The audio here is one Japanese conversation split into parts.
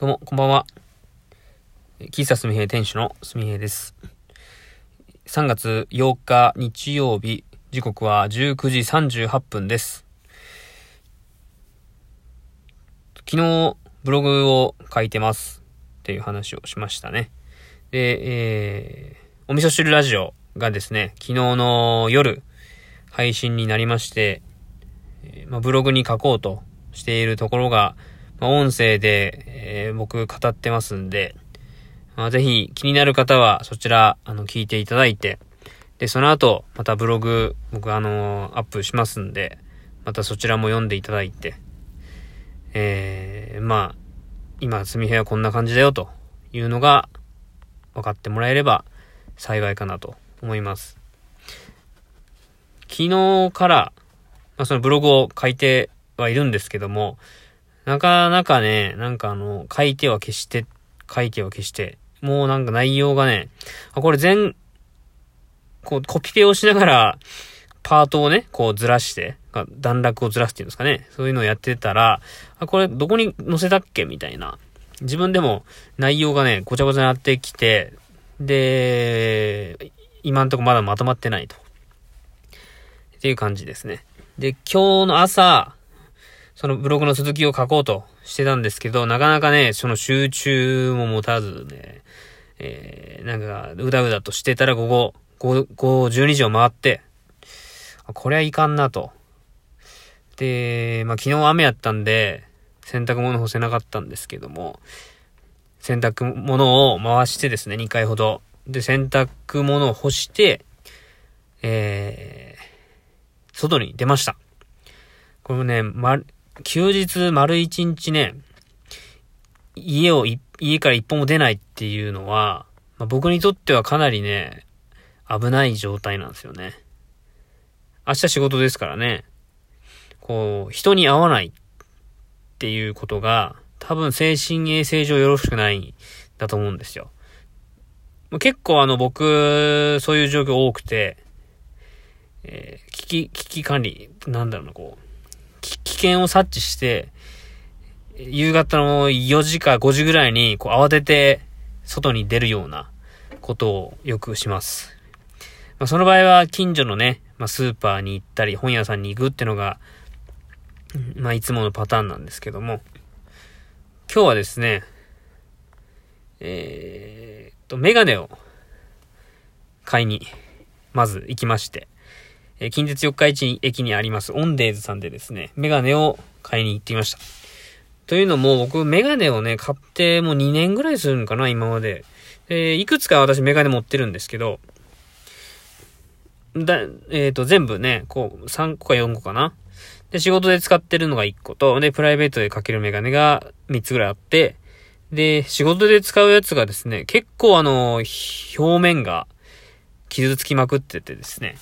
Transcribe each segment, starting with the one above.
どうも、こんばんは。喫茶すみへい店主のすみへいです。3月8日日曜日、時刻は19時38分です。昨日、ブログを書いてますっていう話をしましたね。で、えー、お味噌汁ラジオがですね、昨日の夜、配信になりまして、まあ、ブログに書こうとしているところが、ま、音声で、えー、僕語ってますんで、まあ、ぜひ気になる方はそちら、あの、聞いていただいて、で、その後、またブログ、僕あのー、アップしますんで、またそちらも読んでいただいて、えー、まあ、今、すみへはこんな感じだよというのが分かってもらえれば幸いかなと思います。昨日から、まあ、そのブログを書いてはいるんですけども、なかなかね、なんかあの、書いては消して、書いては消して、もうなんか内容がね、あ、これ全、こう、コピペをしながら、パートをね、こうずらして、段落をずらすっていうんですかね。そういうのをやってたら、あ、これどこに載せたっけ？みたいな。自分でも内容がね、ごちゃごちゃになってきて、で、今んとこまだまとまってないと。っていう感じですね。で、今日の朝、そのブログの続きを書こうとしてたんですけど、なかなかね、その集中も持たずね、えー、なんか、うだうだとしてたら午後、5、5、12時を回って、これはいかんなと。で、まあ昨日雨やったんで、洗濯物干せなかったんですけども、洗濯物を回してですね、2回ほど。で、洗濯物を干して、えー、外に出ました。これもね、ま、休日丸一日ね、家を、家から一歩も出ないっていうのは、まあ、僕にとってはかなりね、危ない状態なんですよね。明日仕事ですからね、こう、人に会わないっていうことが、多分精神衛生上よろしくないんだと思うんですよ。結構あの僕、そういう状況多くて、えー、危機、危機管理、なんだろうな、こう、危険を察知して、夕方の4時か5時ぐらいに、こう、慌てて、外に出るようなことをよくします。まあ、その場合は、近所のね、まあ、スーパーに行ったり、本屋さんに行くってのが、まあ、いつものパターンなんですけども、今日はですね、えー、っと、メガネを買いに、まず行きまして、え近鉄四日市駅にありますオンデーズさんでですね、メガネを買いに行ってきました。というのも、僕、メガネをね、買ってもう2年ぐらいするんかな、今まで。えいくつか私メガネ持ってるんですけど、だ、えっ、ー、と、全部ね、こう、3個か4個かな。で、仕事で使ってるのが1個と、で、プライベートでかけるメガネが3つぐらいあって、で、仕事で使うやつがですね、結構あの、表面が傷つきまくっててですね、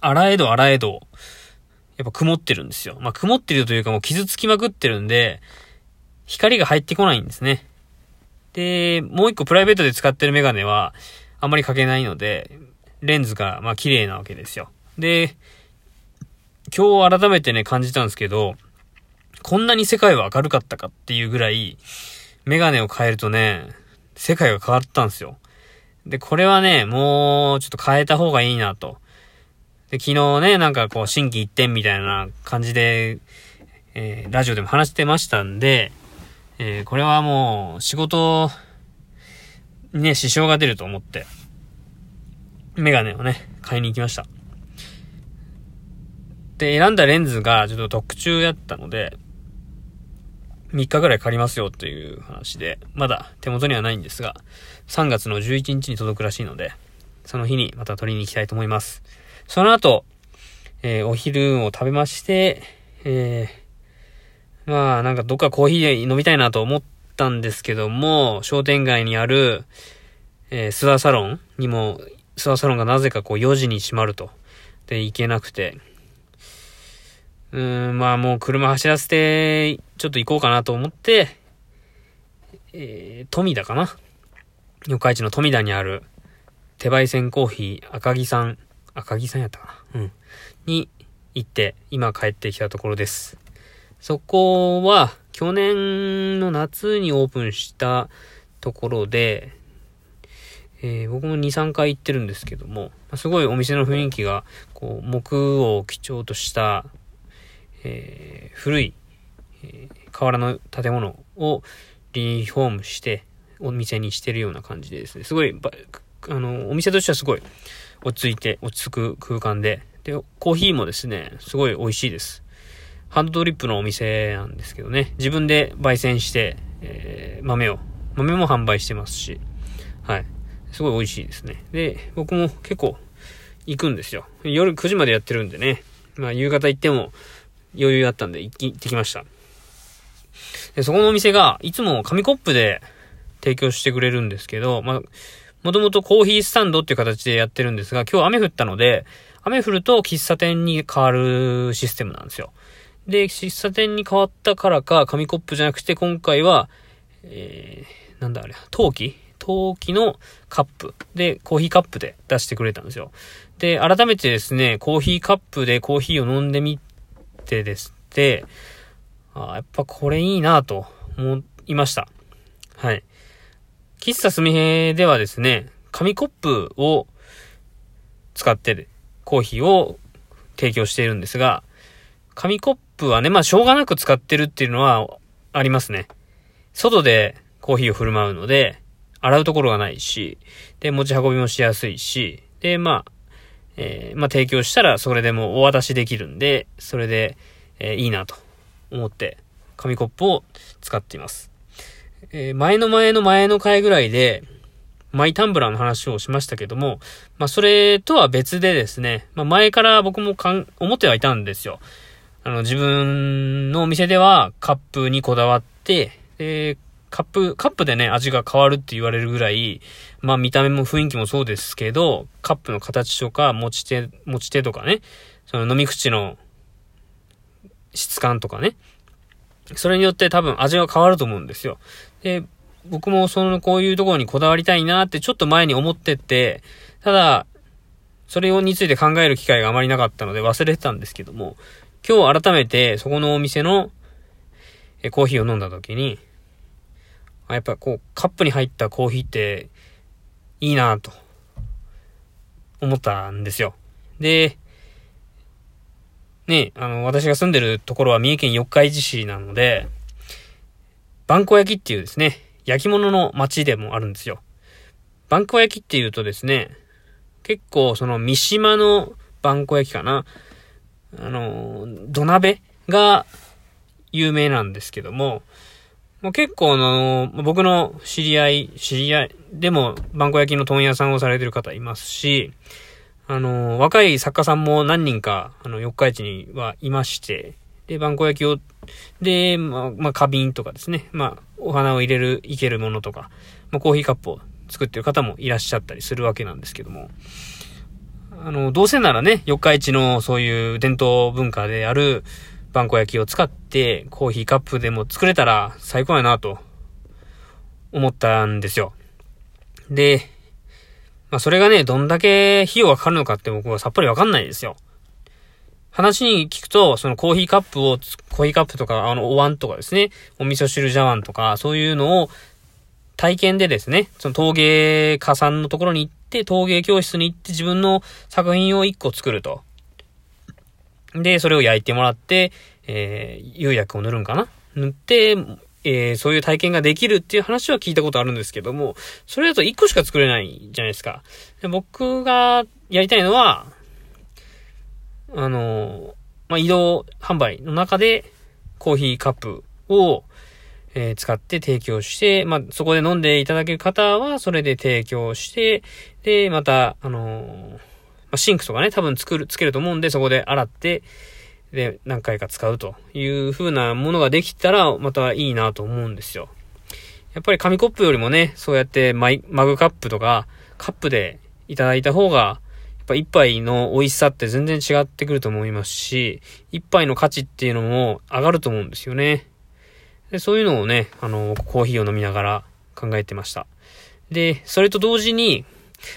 あらえどあらえど、やっぱ曇ってるんですよ。まあ、曇ってるというかもう傷つきまくってるんで、光が入ってこないんですね。で、もう一個プライベートで使ってるメガネは、あんまりかけないので、レンズが、まあ、綺麗なわけですよ。で、今日改めてね、感じたんですけど、こんなに世界は明るかったかっていうぐらい、メガネを変えるとね、世界が変わったんですよ。で、これはね、もう、ちょっと変えた方がいいなと。で、昨日ね、なんかこう、新規一点みたいな感じで、えー、ラジオでも話してましたんで、えー、これはもう、仕事ね、支障が出ると思って、メガネをね、買いに行きました。で、選んだレンズがちょっと特注やったので、3日ぐらい借りますよという話で、まだ手元にはないんですが、3月の11日に届くらしいので、その日にまた取りに行きたいと思います。その後、えー、お昼を食べまして、えー、まあ、なんかどっかコーヒー飲みたいなと思ったんですけども、商店街にある、えー、スワサロンにも、スワサロンがなぜかこう4時に閉まると。で、行けなくて。うーん、まあもう車走らせて、ちょっと行こうかなと思って、えー、富田かな？四日市の富田にある、手焙煎コーヒー赤木さん赤木さんやったかなうん。に行って、今帰ってきたところです。そこは、去年の夏にオープンしたところで、えー、僕も2、3回行ってるんですけども、すごいお店の雰囲気が、こう、木を基調とした、えー、古い、えー、瓦の建物をリフォームして、お店にしてるような感じでですね、すごい、あの、お店としてはすごい落ち着いて、落ち着く空間で、で、コーヒーもですね、すごい美味しいです。ハンドドリップのお店なんですけどね、自分で焙煎して、えー、豆を、豆も販売してますし、はい。すごい美味しいですね。で、僕も結構行くんですよ。夜9時までやってるんでね。まあ夕方行っても余裕あったんで行ってきました。で、そこのお店がいつも紙コップで提供してくれるんですけど、まあ、もともとコーヒースタンドっていう形でやってるんですが、今日雨降ったので、雨降ると喫茶店に変わるシステムなんですよ。で、喫茶店に変わったからか、紙コップじゃなくて今回は、えー、なんだあれ、陶器？陶器のカップで、コーヒーカップで出してくれたんですよ。で、改めてですね、コーヒーカップでコーヒーを飲んでみてですて、あやっぱこれいいなと思いました。はい。喫茶すみへではですね、紙コップを使ってコーヒーを提供しているんですが、紙コップはね、まあしょうがなく使ってるっていうのはありますね。外でコーヒーを振る舞うので、洗うところがないし、で、持ち運びもしやすいし、で、まあ、えー、まあ、提供したらそれでもお渡しできるんで、それで、えー、いいなと思って、紙コップを使っています。えー、前の前の前の回ぐらいで、マイタンブラーの話をしましたけども、まあ、それとは別でですね、まあ、前から僕もかん、思ってはいたんですよ。あの、自分のお店ではカップにこだわって、で、カップ、カップでね、味が変わるって言われるぐらい、まあ見た目も雰囲気もそうですけど、カップの形とか持ち手、持ち手とかね、その飲み口の質感とかね、それによって多分味が変わると思うんですよ。で、僕もそのこういうところにこだわりたいなってちょっと前に思ってて、ただ、それについて考える機会があまりなかったので忘れてたんですけども、今日改めてそこのお店のコーヒーを飲んだ時に、やっぱこう、カップに入ったコーヒーっていいなと思ったんですよ。で、ね、あの、私が住んでるところは三重県四日市市なので、バンコ焼きっていうですね、焼き物の街でもあるんですよ。バンコ焼きっていうとですね、結構その三島のバンコ焼きかな。あの、土鍋が有名なんですけども、もう結構あの、僕の知り合い、知り合いでも、バンコ焼きの問屋さんをされてる方いますし、あの、若い作家さんも何人か、あの、四日市にはいまして、で、バンコ焼きを、で、まあ、まあ、花瓶とかですね、まあ、お花を入れる、いけるものとか、まあ、コーヒーカップを作ってる方もいらっしゃったりするわけなんですけども、あの、どうせならね、四日市のそういう伝統文化である、パン粉焼きを使ってコーヒーカップでも作れたら最高やなと思ったんですよ。で、まあそれがね、どんだけ費用がかかるのかって僕はさっぱりわかんないですよ。話に聞くと、そのコーヒーカップを、コーヒーカップとか、あの、お椀とかですね、お味噌汁茶碗とか、そういうのを体験でですね、その陶芸家さんのところに行って、陶芸教室に行って自分の作品を一個作ると。で、それを焼いてもらって、えー、釉薬を塗るんかな？塗って、えー、そういう体験ができるっていう話は聞いたことあるんですけども、それだと1個しか作れないじゃないですか。で僕がやりたいのは、あの、まあ、移動販売の中でコーヒーカップを、えー、使って提供して、まあ、そこで飲んでいただける方はそれで提供して、で、また、あのま、シンクとかね、多分作る、つけると思うんで、そこで洗って、で、何回か使うという風なものができたら、またいいなと思うんですよ。やっぱり紙コップよりもね、そうやってマグカップとか、カップでいただいた方が、ぱ一杯の美味しさって全然違ってくると思いますし、一杯の価値っていうのも上がると思うんですよね。でそういうのをね、あの、コーヒーを飲みながら考えてました。で、それと同時に、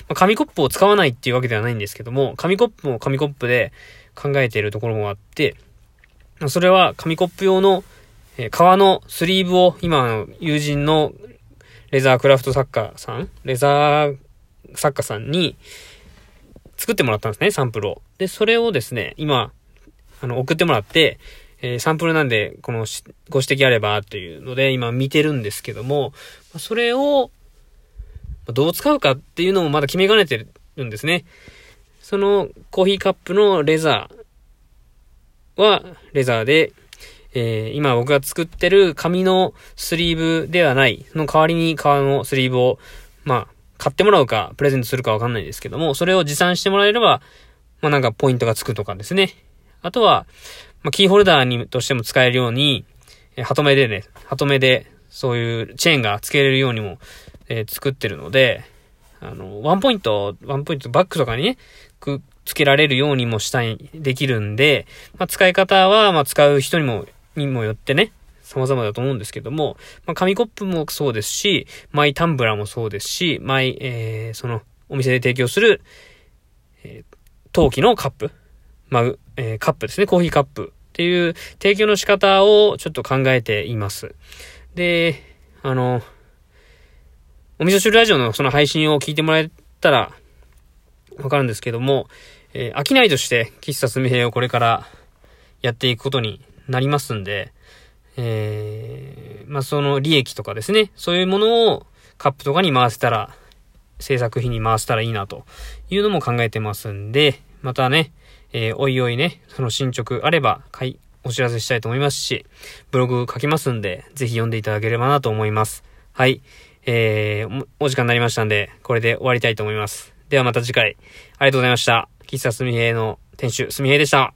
まあ、紙コップを使わないっていうわけではないんですけども、紙コップも紙コップで考えているところもあって、それは紙コップ用のえ、革のスリーブを今友人のレザークラフト作家さんレザー作家さんに作ってもらったんですね、サンプルを。で、それをですね、今、あの、送ってもらって、えー、サンプルなんで、このご指摘あればというので、今見てるんですけども、それを、どう使うかっていうのもまだ決めかねてるんですね。そのコーヒーカップのレザーは、レザーで、えー、今僕が作ってる紙のスリーブではない、の代わりに革のスリーブを、まあ、買ってもらうか、プレゼントするかわかんないですけども、それを持参してもらえれば、まあなんかポイントがつくとかですね。あとは、まあキーホルダーにとしても使えるように、えー、ハトメでね、ハトメで、そういうチェーンが付けれるようにも、えー、作ってるので、あの、ワンポイント、ワンポイントバックとかにね、くっつけられるようにもしたい、できるんで、まあ使い方は、まあ使う人にもにもよってね、様々だと思うんですけども、まあ、紙コップもそうですし、マイタンブラーもそうですし、マイ、えー、その、お店で提供する、えー、陶器のカップ、まあ、えー、カップですね、コーヒーカップっていう提供の仕方をちょっと考えています。で、あの、お味噌汁ラジオのその配信を聞いてもらえたらわかるんですけども、えー、飽きないとして喫茶すみへをこれからやっていくことになりますんで、えー、まあ、その利益とかですね、そういうものをカップとかに回せたら、制作費に回せたらいいなというのも考えてますんで、またね、えー、おいおいね、その進捗あれば、かい、お知らせしたいと思いますし、ブログ書きますんで、ぜひ読んでいただければなと思います。はい。えー、お時間になりましたんで、これで終わりたいと思います。ではまた次回、ありがとうございました。喫茶すみへいの店主、すみへいでした。